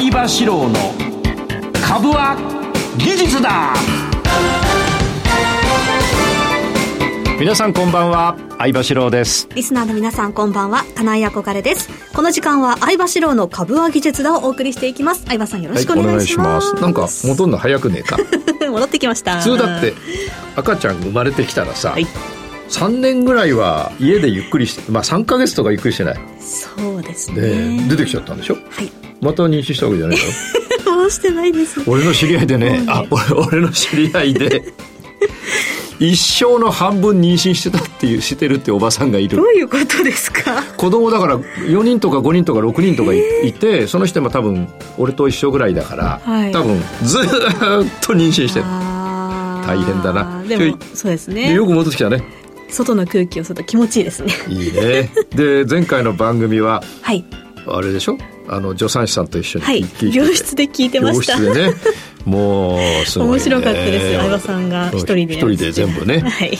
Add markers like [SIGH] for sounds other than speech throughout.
相場志郎の株は技術だ。皆さんこんばんは。相場志郎です。リスナーの皆さんこんばんは。金井憧れです。この時間は相場志郎の株は技術だをお送りしていきます。相場さんよろしくお願いします,、はい、なんか戻るの早くねえか。[LAUGHS] 戻ってきました。普通だって赤ちゃん生まれてきたらさ、はい、3年ぐらいは家でゆっくりしてまあ3か月とかゆっくりしてない。そうですね。で出てきちゃったんでしょ？はいまた妊娠したわけじゃないのしてないです。俺の知り合いでね、あ俺俺の知り合いで。[LAUGHS] 一生の半分妊娠してたっていうしてるっておばさんがいる。どういうことですか？子供だから4人とか5人とか6人とかいえー、いてその人も多分俺と一緒ぐらいだから、はい、多分ずっと妊娠してる。大変だな。でもそうですね。よく戻ってきたね。外の空気を吸うと気持ちいいですね。いいね。で前回の番組は、はい、あれでしょ？あの助産師さんと一緒にはい病室で聞いてました。病室でね。もうすごい、ね、面白かったです。相葉さんが一人で一人で全部ね、はい、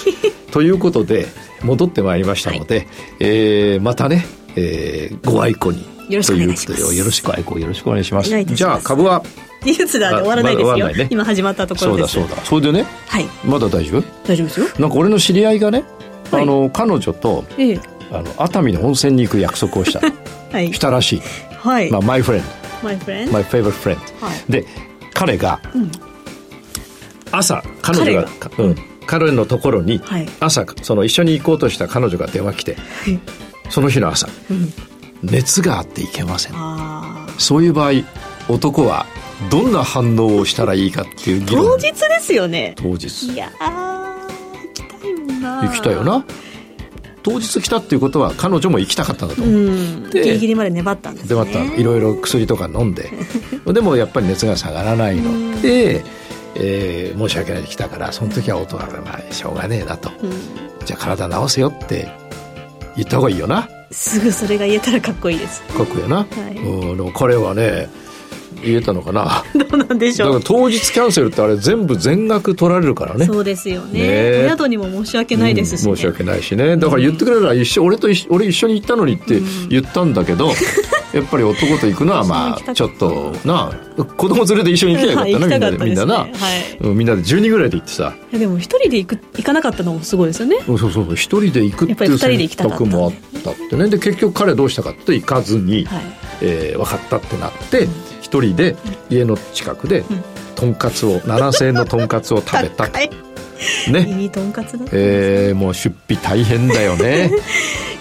ということで戻ってまいりましたので、はい、えー、またね、えー、ご愛顧に。よろしくお願いします。よろしく愛顧よろしくお願いします。じゃあ株は？技術だで終わらないですよ、まね、今始まったところです。そうだそうだ。それでね、はい、まだ大丈夫？大丈夫ですよ。なんか俺の知り合いがね、はい、あの彼女と、ええ、あの熱海の温泉に行く約束をした、[LAUGHS] はい、したらしい、はい。まあ、マイフレンド My friend? My favorite friend、はい、で彼が、うん、朝彼女が彼うん、彼のところに、朝その一緒に行こうとした彼女が電話来て、その日の朝、うん、熱があっていけません。そういう場合男はどんな反応をしたらいいかっていう議論。当日ですよね。当日。いや行きたいもんな行きたいよな当日来たっていうことは彼女も行きたかったんだと思う、うん、ギリギリまで粘ったんですね。粘った。いろいろ薬とか飲んで。[LAUGHS] でもやっぱり熱が下がらないの。で、えー、申し訳ないで来たからその時は音がまあしょうがねえなと、うん、じゃあ体治せよって言った方がいいよな。すぐそれが言えたらかっこいいです。かっこいいよな、はい、うんでも彼はね言えたのかな？[LAUGHS] どうなんでしょう。だから当日キャンセルってあれ全部全額取られるからね。そうですよね。宿にも申し訳ないですし、ね。うん、申し訳ないしね。だから言ってくれたら一緒。俺と一俺一緒に行ったのにって言ったんだけど、うん、やっぱり男と行くのはまあちょっとな子供連れて一緒に行けばよかったな、みんなでみんなな、はい、みんなで12人ぐらいで行ってさ。でも一人で行く行かなかったのもすごいですよね。そうそうそう。一人で行くっていう選択もあったってね。で結局彼どうしたかって行かずに、はい。えー、分かったってなって、うん一人で家の近くでとんかつを7000円のとんかつを食べたね。いいとんかつだった。えー、もう出費大変だよね。[LAUGHS]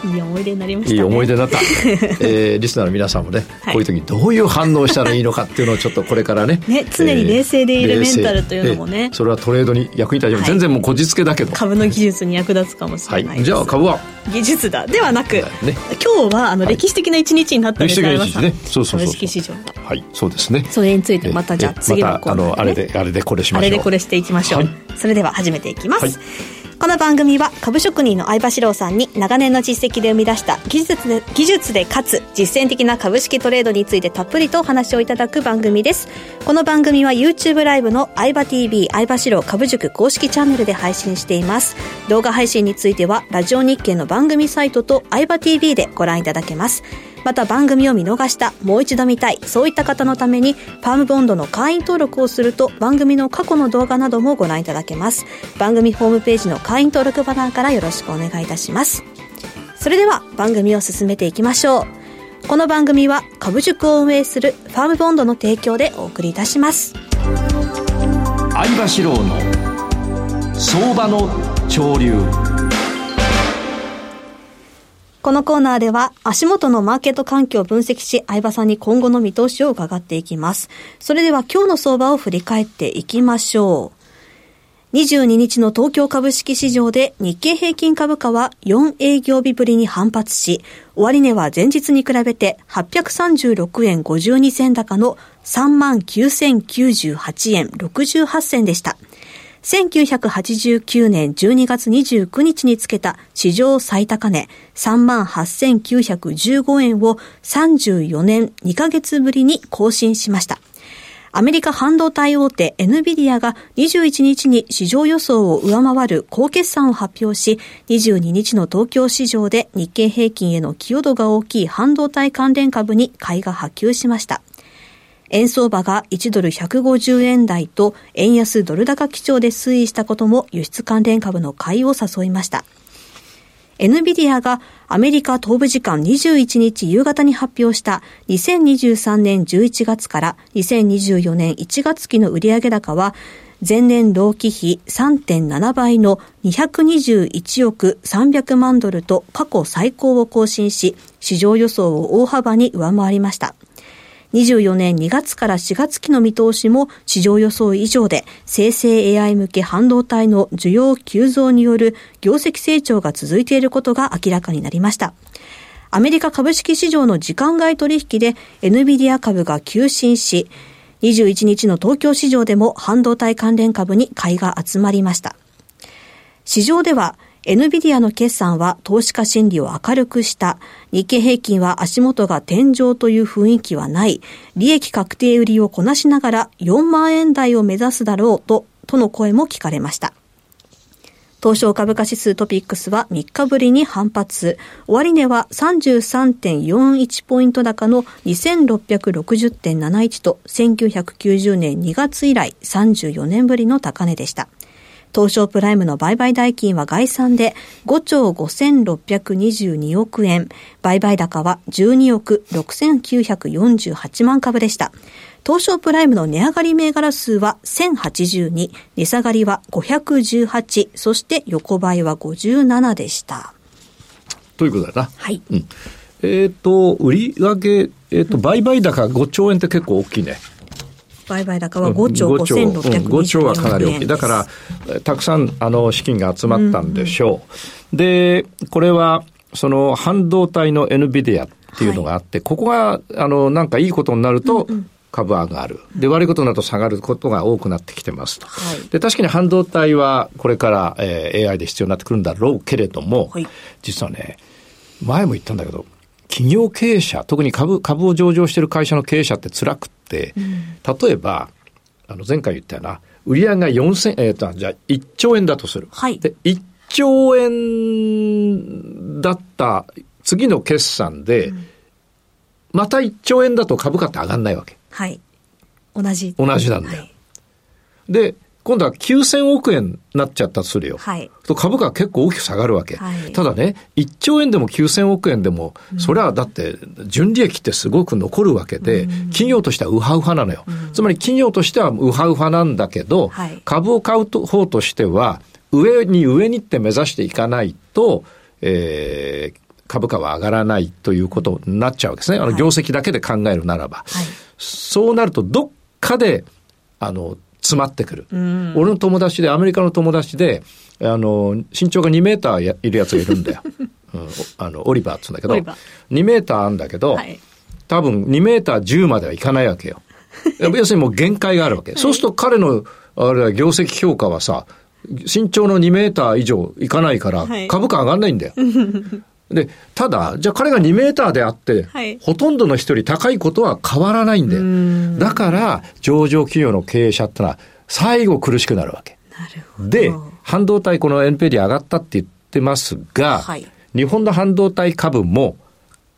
いい思い出になりました、ね、いい思い出になった、[LAUGHS] えー、リスナーの皆さんもね、はい、こういう時どういう反応したらいいのかっていうのをちょっとこれからねね常に冷静でいるメンタルというのもね、それはトレードに役に立ちます、はい、全然もうこじつけだけど。株の技術に役立つかもしれない、はい、じゃあ株は技術だではなく、ね、今日はあの歴史的な一日になったんです。ね、ね、そうそうそう株式市場はい。そうですね。それについてまたじゃあ次のコーナーで、ね、またあのあれであれでこれしましょう。あれでこれしていきましょう、それでは始めていきます、この番組は株職人の相場志郎さんに長年の実績で生み出した技術で技術でかつ実践的な株式トレードについてたっぷりとお話をいただく番組です。この番組は YouTube ライブの相場 TV 相場志郎株塾公式チャンネルで配信しています。動画配信についてはラジオ日経の番組サイトと相場 TV でご覧いただけます。また番組を見逃した、もう一度見たい、そういった方のために、ファームボンドの会員登録をすると、番組の過去の動画などもご覧いただけます。番組ホームページの会員登録バナーからよろしくお願いいたします。それでは、番組を進めていきましょう。この番組は、株塾を運営するファームボンドの提供でお送りいたします。相場志郎の相場の潮流。このコーナーでは足元のマーケット環境を分析し、相場さんに今後の見通しを伺っていきます。それでは今日の相場を振り返っていきましょう。22日の東京株式市場で日経平均株価は4営業日ぶりに反発し、終値は前日に比べて836円52銭高の39,098円68銭でした。1989年12月29日につけた史上最高値38,915円を34年2ヶ月ぶりに更新しました。アメリカ半導体大手 NVIDIA が21日に市場予想を上回る高決算を発表し、22日の東京市場で日経平均への寄与度が大きい半導体関連株に買いが波及しました。円相場が1ドル150円台と円安ドル高基調で推移したことも輸出関連株の買いを誘いました。NVIDIA がアメリカ東部時間21日夕方に発表した2023年11月から2024年1月期の売上高は前年同期比3.7倍の221億300万ドルと過去最高を更新し、市場予想を大幅に上回りました。24年2月から4月期の見通しも市場予想以上で生成 AI 向け半導体の需要急増による業績成長が続いていることが明らかになりました。アメリカ株式市場の時間外取引で NVIDIA 株が急進し、21日の東京市場でも半導体関連株に買いが集まりました。市場では NVIDIA の決算は投資家心理を明るくした。日経平均は足元が天井という雰囲気はない。利益確定売りをこなしながら4万円台を目指すだろうと、との声も聞かれました。東証株価指数トピックスは3日ぶりに反発。終値は33.41ポイント高の2660.71と1990年2月以来34年ぶりの高値でした。東証プライムの売買代金は概算で5兆5622億円。売買高は12億6948万株でした。東証プライムの値上がり銘柄数は1082、値下がりは518、そして横ばいは57でした。ということだな。はい。うん、えっ、ー、と、売上、えっ、ー、と、売買高5兆円って結構大きいね。売買高は5兆5620 5兆はかなり大きい。だから、たくさん、あの、資金が集まったんでしょう。うんうん、で、これは、その、半導体の NVIDIA っていうのがあって、はい、ここが、あの、なんかいいことになると、うんうん株上がる。で、悪いことになると下がることが多くなってきてますと。はい、で、確かに半導体はこれから、えー、AI で必要になってくるんだろうけれども、はい、実はね、前も言ったんだけど、企業経営者、特に株、株を上場している会社の経営者って辛くって、うん、例えば、あの、前回言ったような、売上が4000、えっ、ー、と、じゃあ1兆円だとする。はい。で、1兆円だった次の決算で、うん、また1兆円だと株価って上がんないわけ。はい。同じ。同じなんだよ。はい、で、今度は9000億円になっちゃったとするよ。はい。と株価は結構大きく下がるわけ。はい、ただね、1兆円でも9000億円でも、うん、それはだって、純利益ってすごく残るわけで、うん、企業としてはウハウハなのよ。うん、つまり企業としてはウハウハなんだけど、はい、株を買う方としては、上に上にって目指していかないと、えー、株価は上がらないということになっちゃうわけですね。あの、業績だけで考えるならば。はい、そうなると、どっかで、あの、詰まってくる。俺の友達で、アメリカの友達で、あの、身長が2メーターいるやつがいるんだよ。[LAUGHS] うん、あの、オリバーっつうんだけど、2メーターあるんだけど、はい、多分2メーター10まではいかないわけよ。要するにもう限界があるわけ。はい、そうすると彼の、あれは業績評価はさ、身長の2メーター以上いかないから、株価上がんないんだよ。[LAUGHS] で、ただ、じゃあ彼が2メーターであって、はい、ほとんどの人より高いことは変わらないんだよ。だから、上場企業の経営者ってのは、最後苦しくなるわけ。なるほど。で、半導体この NPD 上がったって言ってますが、はい、日本の半導体株も、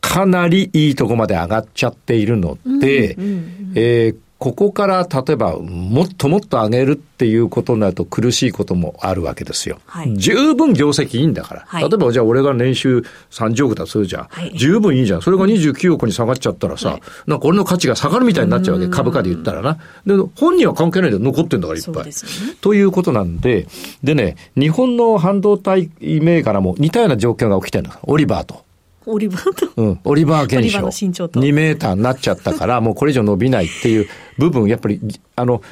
かなりいいとこまで上がっちゃっているので、うんうんうん、えーここから例えばもっともっと上げるっていうことになると苦しいこともあるわけですよ。はい、十分業績いいんだから。はい、例えばじゃあ俺が年収30億だとするじゃん、はい、十分いいじゃん。それが29億に下がっちゃったらさ、なんか俺の価値が下がるみたいになっちゃうわけ。株価で言ったらな。で、本人は関係ないで残ってんだからいっぱい。ね、ということなんで、でね、日本の半導体銘柄も似たような状況が起きてるの。オリバーと。オリバーと。うん。オリバー現象。2メーターになっちゃったから、もうこれ以上伸びないっていう部分、やっぱり、あの、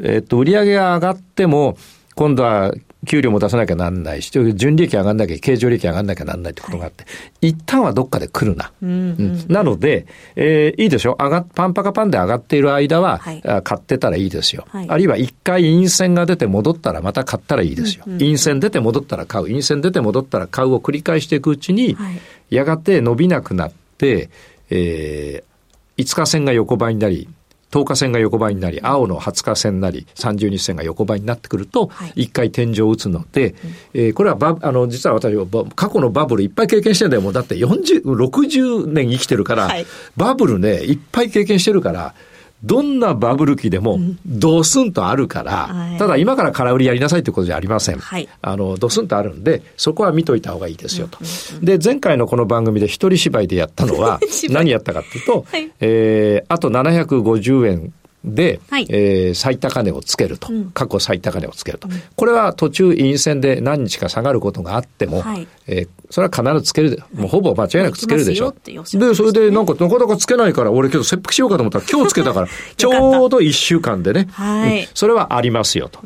えっ、と、売り上げが上がっても、今度は給料も出さなきゃなんないし、純利益上がんなきゃ、経常利益上がんなきゃなんないってことがあって、はい、一旦はどっかで来るな。うん、うん、なので、えー、いいでしょ？上が、パンパカパンで上がっている間は、はい、買ってたらいいですよ。はい、あるいは一回陰線が出て戻ったらまた買ったらいいですよ。うんうん、陰線出て戻ったら買う、陰線出て戻ったら買う。を繰り返していくうちに、やがて伸びなくなって、えー、5日線が横ばいになり、10日線が横ばいになり、青の20日線なり、30日線が横ばいになってくると、一回天井を打つので、えー、これはバ、あの、実は私は過去のバブルいっぱい経験してんだよ。もうだって40、60年生きてるから、はい、バブルね、いっぱい経験してるから、どんなバブル期でもドスンとあるから、ただ今から空売りやりなさいってことじゃありません。はい、あの、ドスンとあるんで、そこは見といた方がいいですよと。で、前回のこの番組で一人芝居でやったのは、何やったかっていうと、はい、えー、あと750円で、はい、えー、最高値をつけると、うん、過去最高値をつけると、うん、これは途中陰線で何日か下がることがあっても、はい、えー、それは必ずつける、もうほぼ間違いなくつけるでしょ。で、それでなんかなかなかつけないから、俺けど切腹しようかと思ったら今日つけたから、[LAUGHS] ちょうど1週間でね、はい、うん、それはありますよと。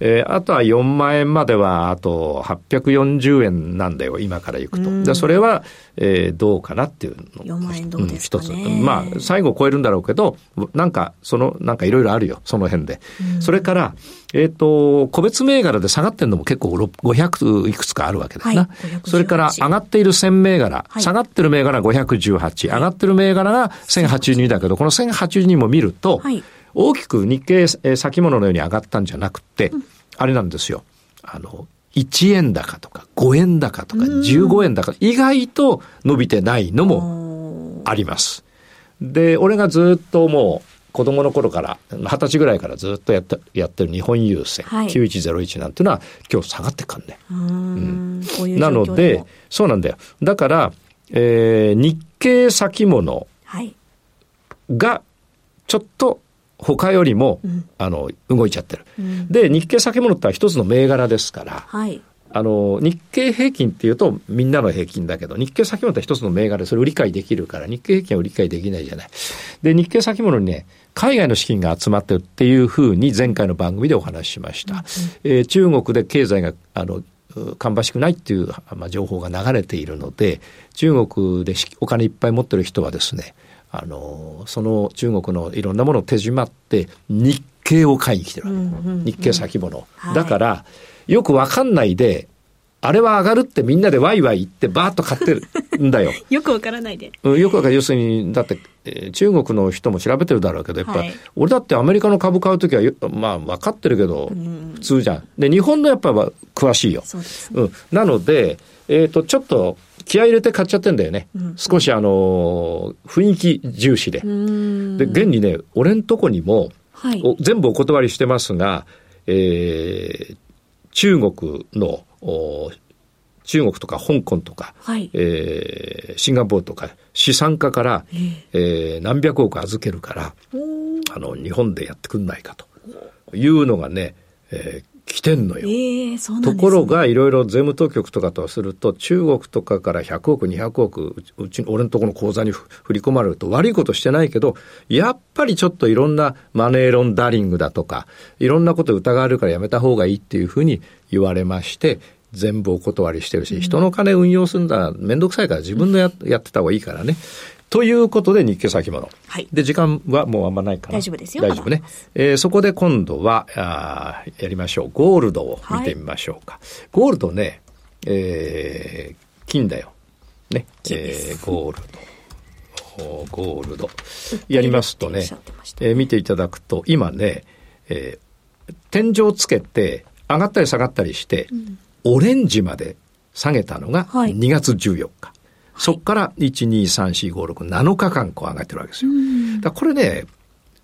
えー、あとは4万円まではあと840円なんだよ、今から行くと。で、それは、えー、どうかなっていうの。4万円どうですか、ね、うん、一つ。まあ、最後超えるんだろうけど、なんか、その、なんかいろいろあるよ、その辺で。それから、えっ、ー、と、個別銘柄で下がってるのも結構500いくつかあるわけですな。はい、それから上がっている1000銘柄、はい、下がってる銘柄が518、上がってる銘柄が1082だけど、この1082も見ると、はい大きく日経先物のように上がったんじゃなくて、うん、あれなんですよ。あの、1円高とか5円高とか15円高、意外と伸びてないのもあります。で、俺がずっともう子供の頃から、二十歳ぐらいからずっとやってやってる日本郵船、はい、9101なんていうのは今日下がってかんね。うん、うなので、そうなんだよ。だから、えー、日経先物がちょっと他よりも、うん、あの、動いちゃってる。うん、で、日経先物って一つの銘柄ですから、はい、あの、日経平均っていうとみんなの平均だけど、日経先物って一つの銘柄でそれを理解できるから、日経平均は理解できないじゃない。で、日経先物にね、海外の資金が集まってるっていうふうに前回の番組でお話ししました。うん、えー、中国で経済が、あの、芳しくないっていう、まあ、情報が流れているので、中国でお金いっぱい持ってる人はですね、あのその中国のいろんなものを手締まって日経を買いに来てるわけ、うんうんうん、日経先物、はい、だからよくわかんないであれは上がるってみんなでワイワイ言ってバーッと買ってるんだよ。[LAUGHS] よくわからないで。うん、よくわからない。要するに、だって、えー、中国の人も調べてるだろうけど、やっぱ、はい、俺だってアメリカの株買うときは、まあ分かってるけど、普通じゃん。で、日本のやっぱ詳しいよ。そうね、うん。なので、えっ、ー、と、ちょっと気合入れて買っちゃってんだよね。うん、少しあの雰囲気重視で。で、現にね、俺んとこにも、はい、全部お断りしてますが、えー、中国の中国とか香港とか、はい、えー、シンガポールとか資産家から、えー、何百億預けるからあの日本でやってくんないかというのがね、えー、来てんのよ。えーね、ところがいろいろ税務当局とかとすると中国とかから100億200億うち俺のところの口座に振り込まれると悪いことしてないけどやっぱりちょっといろんなマネーロンダリングだとかいろんなこと疑われるからやめた方がいいっていうふうに言われまして全部お断りしてるし、人の金運用するんだらめんどくさいから自分のややってた方がいいからね。ということで日経先物。はい。で、時間はもうあんまないかな。大丈夫ですよ。大丈夫ね。えー、そこで今度は、あやりましょう。ゴールドを見てみましょうか。はい、ゴールドね、えー、金だよ。ね。えー、ゴールド。ゴールド。やりますとね、[LAUGHS] えー、見ていただくと、今ね、えー、天井つけて、上がったり下がったりして、うん、オレンジまで下げたのが2月14日。はいそこから1、2、3、4、5、6、7日間こう上がってるわけですよ。だこれね、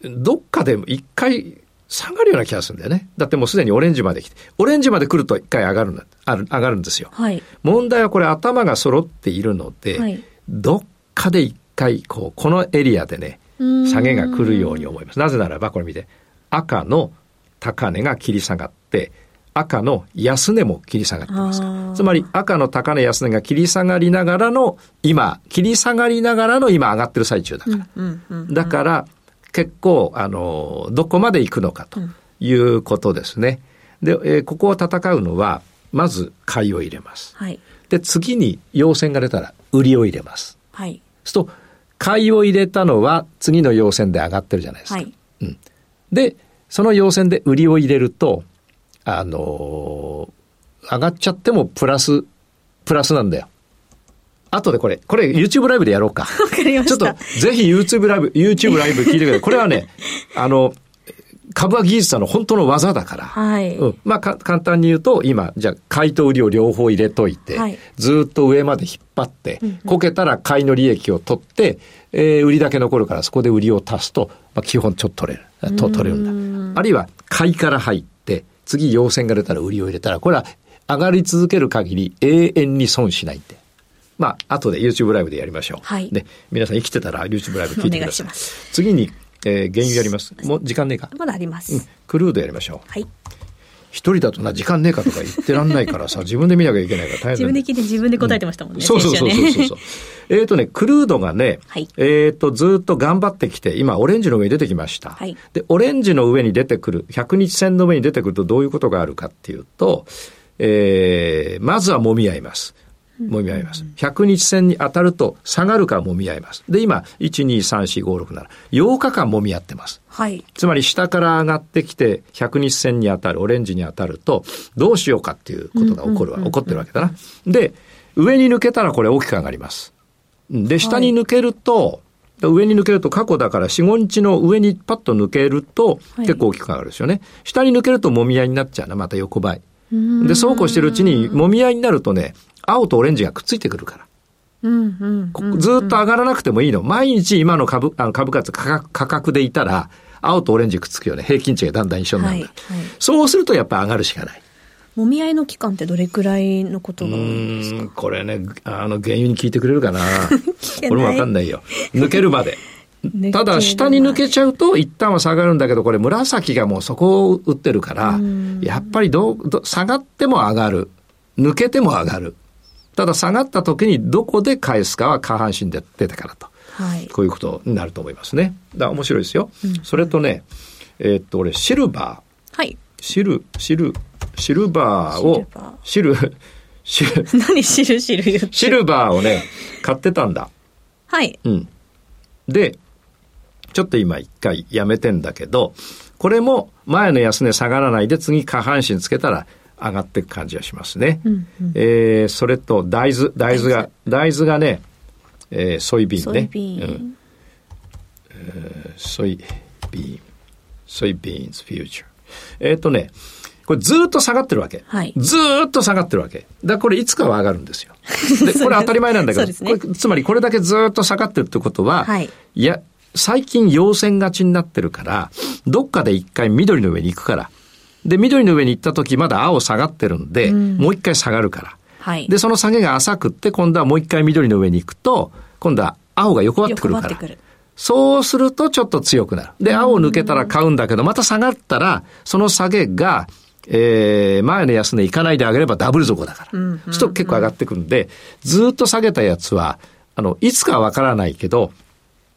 どっかで一回下がるような気がするんだよね。だってもうすでにオレンジまで来て、オレンジまで来ると一回上がるある、上がるんですよ。はい、問題はこれ頭が揃っているので、はい、どっかで一回こう、このエリアでね、下げが来るように思います。なぜならばこれ見て、赤の高値が切り下がって、赤の安値も切り下がってますつまり赤の高値安値が切り下がりながらの今、切り下がりながらの今上がってる最中だから。だから結構、あの、どこまで行くのかということですね。で、えー、ここを戦うのは、まず買いを入れます。はい、で、次に陽線が出たら売りを入れます。はい。そうすると、買いを入れたのは次の陽線で上がってるじゃないですか。はい、うん。で、その陽線で売りを入れると、あのー、上がっちゃってもプラス、プラスなんだよ。後でこれ、これ YouTube ライブでやろうか。[LAUGHS] わかりました。ちょっとぜひ YouTube ライブ、YouTube ライブ聞いてください。これはね、[LAUGHS] あの、株は技術者の本当の技だから。はい。うん。まあ、簡単に言うと、今、じゃあ、買いと売りを両方入れといて、はい、ずっと上まで引っ張って、うんうん、こけたら買いの利益を取って、えー、売りだけ残るからそこで売りを足すと、まあ、基本ちょっと取れる。と取れるんだ。あるいは、買いから入って、次陽線が出たら売りを入れたら、これは上がり続ける限り永遠に損しないって。まあ、後で YouTube ライブでやりましょう。はい。で、皆さん生きてたら YouTube ライブ聞いてください。次に、えー、原油やります。もう時間ねえか。まだあります、うん。クルードやりましょう。はい。一人だとな、時間ねえかとか言ってらんないからさ、[LAUGHS] 自分で見なきゃいけないから大変自分で聞いて自分で答えてましたもんね。うん、そうそうそうそうそう。えっ、ー、とね、クルードがね、はい、えっ、ー、と、ずっと頑張ってきて、今、オレンジの上に出てきました。はい、で、オレンジの上に出てくる、100日線の上に出てくるとどういうことがあるかっていうと、えー、まずは揉み合います。揉み合います。100日線に当たると下がるから揉み合います。で、今、1、2、3、4、5、6、7、8日間揉み合ってます。はい。つまり下から上がってきて、100日線に当たる、オレンジに当たると、どうしようかっていうことが起こるわ、起こってるわけだな。で、上に抜けたらこれ大きく上がります。で、下に抜けると、はい、上に抜けると過去だから4、5日の上にパッと抜けると結構大きく上がるですよね。はい、下に抜けると揉み合いになっちゃうな、また横ばい。で、そうこうしてるうちに揉み合いになるとね、青とオレンジがくっついてくるから。ずっと上がらなくてもいいの。毎日今の株、あの株価価格価格でいたら、青とオレンジくっつくよね。平均値がだんだん一緒になるんだ。はいはい、そうするとやっぱ上がるしかない。もみ合いの期間ってどれくらいのことがですか？これね、あの、原油に聞いてくれるかなこれもわかんないよ。[LAUGHS] 抜けるまで。ただ、下に抜けちゃうと、一旦は下がるんだけど、これ、紫がもうそこを打ってるから、やっぱりどう、下がっても上がる。抜けても上がる。ただ下がった時にどこで返すかは下半身で出てからと。はい、こういうことになると思いますね。だ面白いですよ。うん、それとね、えー、っと、俺、シルバー。はい。シル、シル、シルバーを、シル、シル、[LAUGHS] 何シルシル言ってシルバーをね、買ってたんだ。はい。うん。で、ちょっと今一回やめてんだけど、これも前の安値下がらないで次下半身つけたら上がっていく感じがしますね。うんうん、えー、それと大豆、大豆が、大豆がね、えー、ソイビーンね。ソイビーン。うんえー、ソイビーン。ソイビーンズフューチャー。えっ、ー、とね、これずっと下がってるわけ。はい、ずっと下がってるわけ。だこれいつかは上がるんですよ。[LAUGHS] で、これ当たり前なんだけど、ね、これつまりこれだけずっと下がってるってことは、はい、いや、最近陽線勝ちになってるから、どっかで一回緑の上に行くから、で、緑の上に行った時まだ青下がってるんで、うん、もう一回下がるから。はい。で、その下げが浅くって、今度はもう一回緑の上に行くと、今度は青が横ばってくるから。そうするとちょっと強くなる。で、青を抜けたら買うんだけど、また下がったら、その下げが、えー、前の安値行かないであげればダブル底だから。そうすると結構上がってくるんで、ずっと下げたやつは、あの、いつかわからないけど、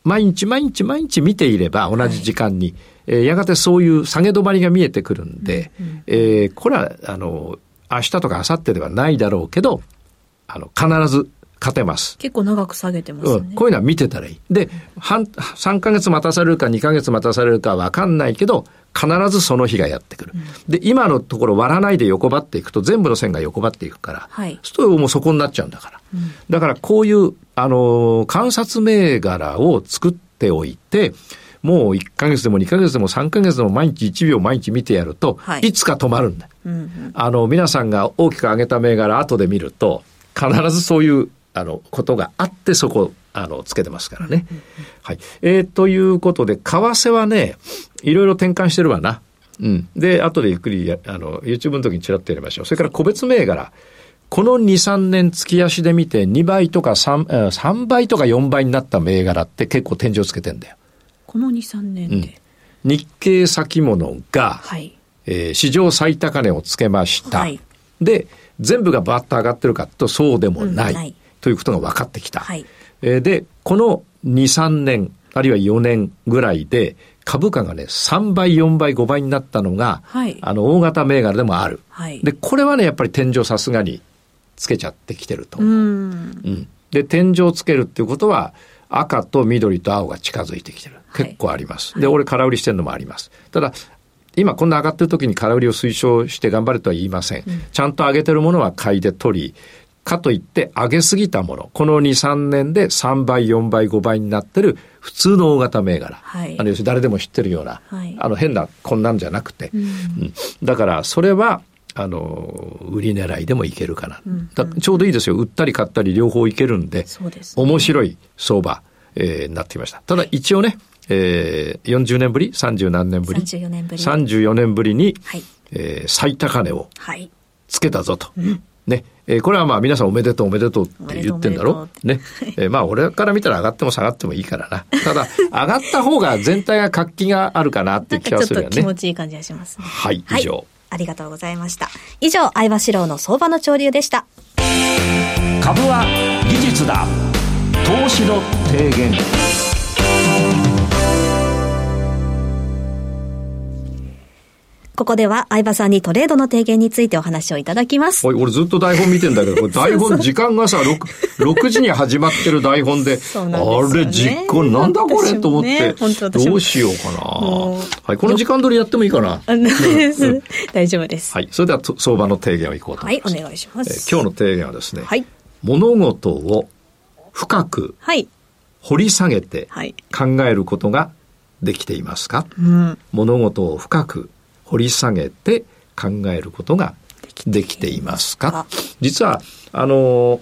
毎日毎日毎日見ていれば同じ時間に、はいえー、やがてそういう下げ止まりが見えてくるんで、うんうん、えー、これは、あの、明日とか明後日ではないだろうけど、あの、必ず勝てます。結構長く下げてますね、うん。こういうのは見てたらいい。で、半、3ヶ月待たされるか2ヶ月待たされるかわかんないけど、必ずその日がやってくる。うん、で、今のところ割らないで横ばっていくと全部の線が横ばっていくから、はい、そうするともうそこになっちゃうんだから。うん、だからこういう、あのー、観察銘柄を作っておいて、もう1ヶ月でも2ヶ月でも3ヶ月でも毎日1秒毎日見てやると、はい、いつか止まるんだ。うんうん、あの、皆さんが大きく上げた銘柄後で見ると、必ずそういう、あの、ことがあってそこ、あの、つけてますからね。はい。えー、ということで、為替はね、いろいろ転換してるわな。うん。で、後でゆっくり、あの、YouTube の時にちらっとやりましょう。それから個別銘柄。この2、3年月足で見て2倍とか 3, 3倍とか4倍になった銘柄って結構天井つけてんだよ。この2、3年で、うん、日経先物が、はい、えー、史上最高値をつけました。はい、で、全部がバッと上がってるかとそうでもない、うんない、ということが分かってきた。はい、えー、で、この2、3年、あるいは4年ぐらいで、株価がね、3倍、4倍、5倍になったのが、はい、あの、大型銘柄でもある。はい、で、これはね、やっぱり天井さすがにつけちゃってきてると。思う。うん。うん。で、天井つけるっていうことは、赤と緑と青が近づいてきてる。結構あります。はい、で、俺空売りしてるのもあります。ただ、今こんな上がってる時に空売りを推奨して頑張れとは言いません。うん、ちゃんと上げてるものは買いで取り、かといって上げすぎたもの、この2、3年で3倍、4倍、5倍になってる普通の大型銘柄。はい、あの要するに誰でも知ってるような、はい、あの変なこんなんじゃなくて。うん、うん、だからそれは、あの、売り狙いでもいけるかな、うんうん、ちょうどいいですよ。売ったり買ったり両方いけるんで、そうです、ね、面白い相場、えー、なってきました。ただ一応ね、えー、40年ぶり ?30 何年ぶり ?34 年ぶり。34年ぶりに、はい、えー、最高値をつけたぞと。はい、ね。えー、これはまあ皆さんおめでとうおめでとうって言ってんだろ？う。ね。[LAUGHS] えー、まあ俺から見たら上がっても下がってもいいからな。[LAUGHS] ただ、上がった方が全体が活気があるかなって気がするよね。気持ちいい感じがします、ね、はい、以上、はい。ありがとうございました。以上、相場志郎の相場の潮流でした。株は技術だ。投資の提言。ここでは相葉さんにトレードの提言についてお話をいただきます。おい、俺ずっと台本見てんだけど、これ [LAUGHS] 台本、時間がさ、6、6時に始まってる台本で、でね、あれ、実行なんだこれ、と思って、どうしようかな。はい、この時間通りやってもいいかな。大丈夫です。はい、それでは相場の提言をいこうと思います。はい、お願いします。えー、今日の提言はですね、はい、物事を深く掘り下げて考えることができていますか、うん、物事を深く掘り下げて考えることができていますか？実は、あの、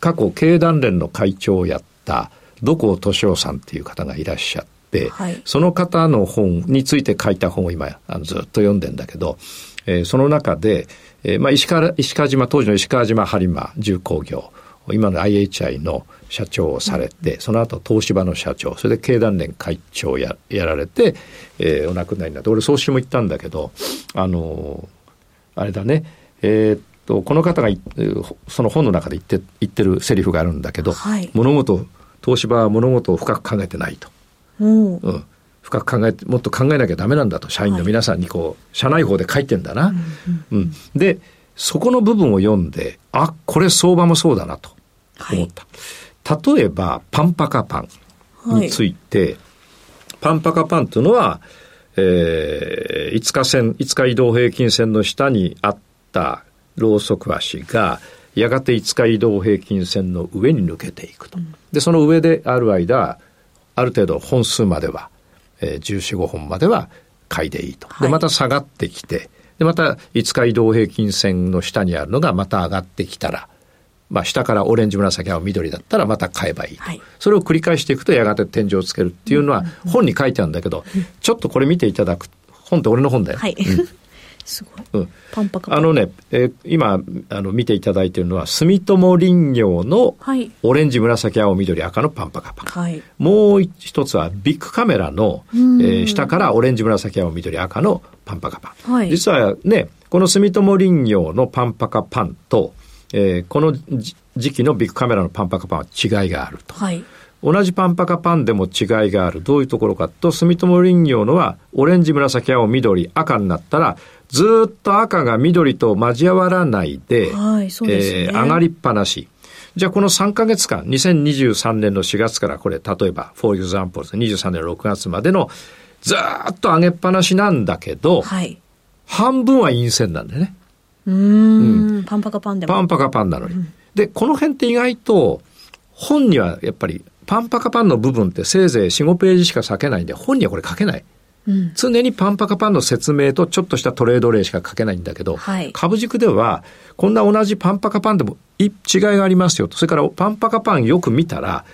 過去経団連の会長をやった土光敏夫さんっていう方がいらっしゃって、はい、その方の本について書いた本を今あのずっと読んでんだけど、えー、その中で、えー、まあ、石川、石川島、当時の石川島播磨重工業、今の IHI の社長をされて、うん、その後東芝の社長それで経団連会長をややられて、えー、お亡くなりになって俺総集も言ったんだけどあのー、あれだねえー、っとこの方がその本の中で言って言ってるセリフがあるんだけど、はい、物事東芝は物事を深く考えてないと。うん、うん。深く考えてもっと考えなきゃダメなんだと社員の皆さんにこう、はい、社内法で書いてんだな。うん、うん。うん、でそこの部分を読んであこれ相場もそうだなと思った。はい例えば、パンパカパンについて、はい、パンパカパンというのは、えー、5日線、5日移動平均線の下にあったローソク足が、やがて5日移動平均線の上に抜けていくと。うん、で、その上である間、ある程度本数までは、えー、14、5本までは買いでいいと。で、また下がってきて、で、また5日移動平均線の下にあるのがまた上がってきたら、まあ、下からオレンジ紫青緑だったらまた買えばいいと、はい、それを繰り返していくとやがて天井をつけるっていうのは本に書いてあるんだけど、ちょっとこれ見ていただく本って俺の本だよ。はい、うん [LAUGHS] すごい。うん。パンパカあのね、えー、今、あの、見ていただいているのは、住友林業の、オレンジ、紫、青、緑、赤のパンパカパン。はい。もう一つは、ビッグカメラの、えー、下からオレンジ、紫、青、緑、赤のパンパカパン。はい。実はね、この住友林業のパンパカパンと、えー、この時期のビッグカメラのパンパカパンは違いがあると。はい同じパンパカパンでも違いがある。どういうところかと、住友林業のは、オレンジ、紫、青、緑、赤になったら、ずっと赤が緑と交わらないで、はいでね、えー、上がりっぱなし。じゃあこの3か月間、2023年の4月からこれ、例えば、for example、23年の6月までの、ずっと上げっぱなしなんだけど、はい、半分は陰線なんだよね。うん,、パンパカパンでも。パンパカパンなのに。うん、で、この辺って意外と、本にはやっぱり、パンパカパンの部分ってせいぜい4、5ページしか書けないんで、本にはこれ書けない。うん、常にパンパカパンの説明とちょっとしたトレード例しか書けないんだけど、はい、株軸では、こんな同じパンパカパンでも違いがありますよと。それからパンパカパンよく見たら、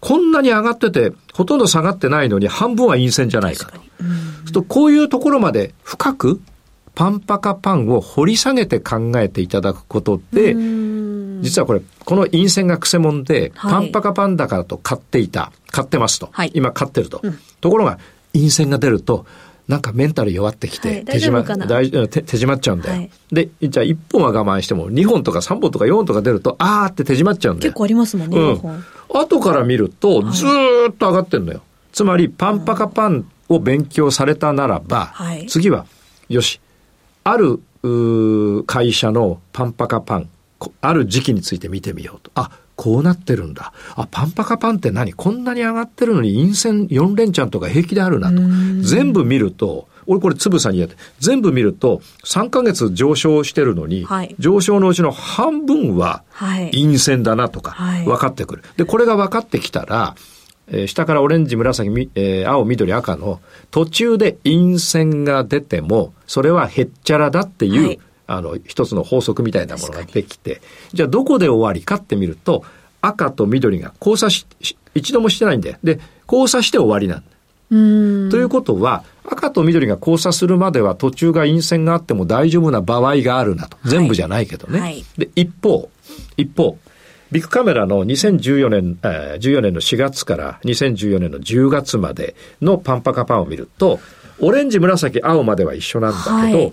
こんなに上がってて、ほとんど下がってないのに半分は陰線じゃないかと。かうん、とこういうところまで深くパンパカパンを掘り下げて考えていただくことで、実はこれ、この陰線がくせもんで、はい、パンパカパンだからと買っていた、買ってますと。はい、今買ってると。うん、ところが、陰線が出ると、なんかメンタル弱ってきて、はい、手締ま大手手締まっちゃうんだよ。はい、で、じゃあ1本は我慢しても2本とか3本とか4本とか出ると、あーって手締まっちゃうんだよ。結構ありますもんね、うん、後から見ると、ずっと上がってんのよ。つまり、パンパカパンを勉強されたならば、次は、よし、ある会社のパンパカパン、ある時期について見てみようと。あ、こうなってるんだ。あ、パンパカパンって何？こんなに上がってるのに陰線4連チャンとか平気であるなと。全部見ると、俺これつぶさにやって、全部見ると3ヶ月上昇してるのに、はい、上昇のうちの半分は陰線だなとか分かってくる。で、これが分かってきたら、えー、下からオレンジ、紫、えー、青、緑、赤の途中で陰線が出ても、それはへっちゃらだっていう、はい、あの、一つの法則みたいなものができて、じゃあどこで終わりかって見ると、赤と緑が交差し、一度もしてないんだよ。で、交差して終わりなんだ。ということは、赤と緑が交差するまでは途中が陰線があっても大丈夫な場合があるなと。全部じゃないけどね。はい、で、一方、一方、ビッグカメラの2014年、えー、14年の4月から2014年の10月までのパンパカパンを見ると、オレンジ、紫、青までは一緒なんだけど、はい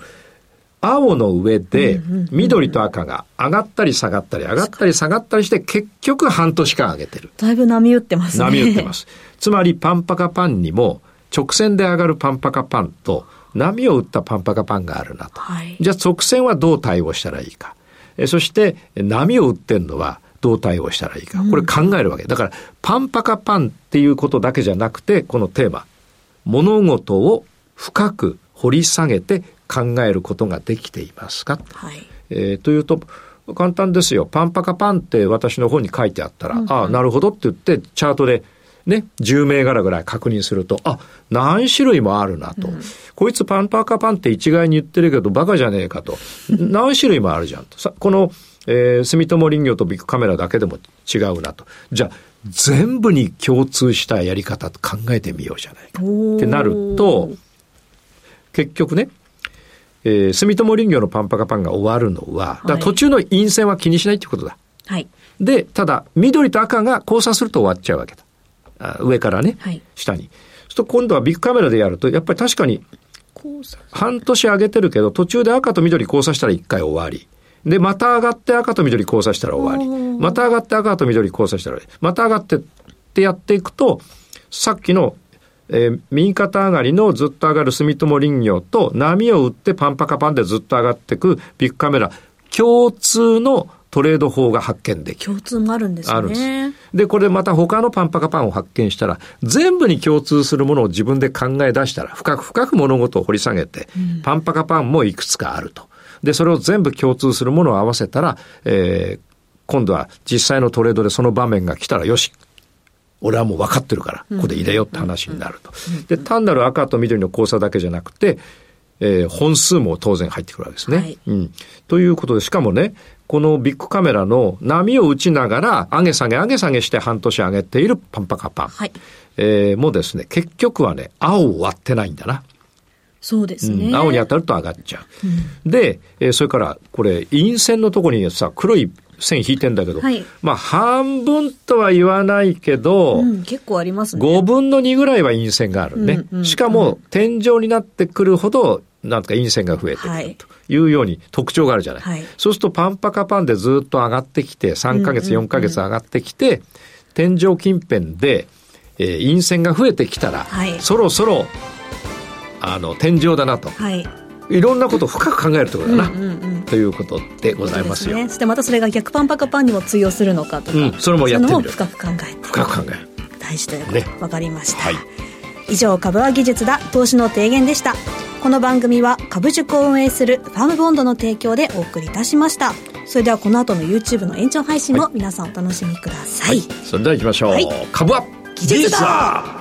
青の上で緑と赤が上がったり下がったり上がったり下がったりして結局半年間上げてる。だいぶ波打ってますね。波打ってます。つまりパンパカパンにも直線で上がるパンパカパンと波を打ったパンパカパンがあるなと。はい、じゃあ直線はどう対応したらいいか。えそして波を打ってんのはどう対応したらいいか。これ考えるわけ。だからパンパカパンっていうことだけじゃなくてこのテーマ。物事を深く掘り下げて考えることができていますか、はい、えー、というと簡単ですよ。パンパカパンって私の方に書いてあったら、うん、ああ、なるほどって言って、チャートでね、10銘柄ぐらい確認すると、あ、何種類もあるなと。うん、こいつパンパカパンって一概に言ってるけど、バカじゃねえかと。何種類もあるじゃんと。さこの、えー、住友林業とビッグカメラだけでも違うなと。じゃあ、全部に共通したやり方考えてみようじゃないか。ってなると、結局ね、えー、住友林業のパンパカパンが終わるのは、だ途中の陰線は気にしないってことだ。はい。で、ただ、緑と赤が交差すると終わっちゃうわけだ。あ上からね、はい、下に。そうすると今度はビッグカメラでやると、やっぱり確かに、半年上げてるけど、途中で赤と緑交差したら一回終わり。で、また上がって赤と緑交差したら終わり。また上がって赤と緑交差したら終わり。また上がってってやっていくと、さっきのえー、右肩上がりのずっと上がる住友林業と波を打ってパンパカパンでずっと上がっていくビッグカメラ共通のトレード法が発見できる。共通もあるんですね。あるんです。で、これまた他のパンパカパンを発見したら、全部に共通するものを自分で考え出したら、深く深く物事を掘り下げて、うん、パンパカパンもいくつかあると。で、それを全部共通するものを合わせたら、えー、今度は実際のトレードでその場面が来たら、よし、俺はもう分かってるから、ここで入れよって話になると。で、単なる赤と緑の交差だけじゃなくて、えー、本数も当然入ってくるわけですね。はい、うん。ということで、しかもね、このビッグカメラの波を打ちながら、上げ下げ上げ下げして半年上げているパンパカパン。はい。えー、もですね、結局はね、青を割ってないんだな。そうですね、うん、青に当たると上がっちゃう。うん、で、えー、それから、これ、陰線のところにさ、黒い線引いてんだけど、はい、まあ半分とは言わないけど、うん、結構ありますね。5分の2ぐらいは陰線があるね。うんうんうん、しかも天井になってくるほど、なんとか陰線が増えてくるとい。うように特徴があるじゃない。はい、そうするとパンパカパンでずっと上がってきて、3ヶ月、4ヶ月上がってきて、天井近辺で、えー、陰線が増えてきたら、はい、そろそろ、あの、天井だなと。はい。いろんなことを深く考えるってことだな、うんうんうん、ということでございますよ。そ、ね、してまたそれが逆パンパカパンにも通用するのかとか、うん、それもやってみる。深く考え深く考える。大事ということ、ね、分かりました、はい、以上株は技術だ。投資の提言でした。この番組は株塾を運営するファームボンドの提供でお送りいたしました。それではこの後の YouTube の延長配信も皆さんお楽しみください、はい、それでは行きましょう、はい、株は技術だ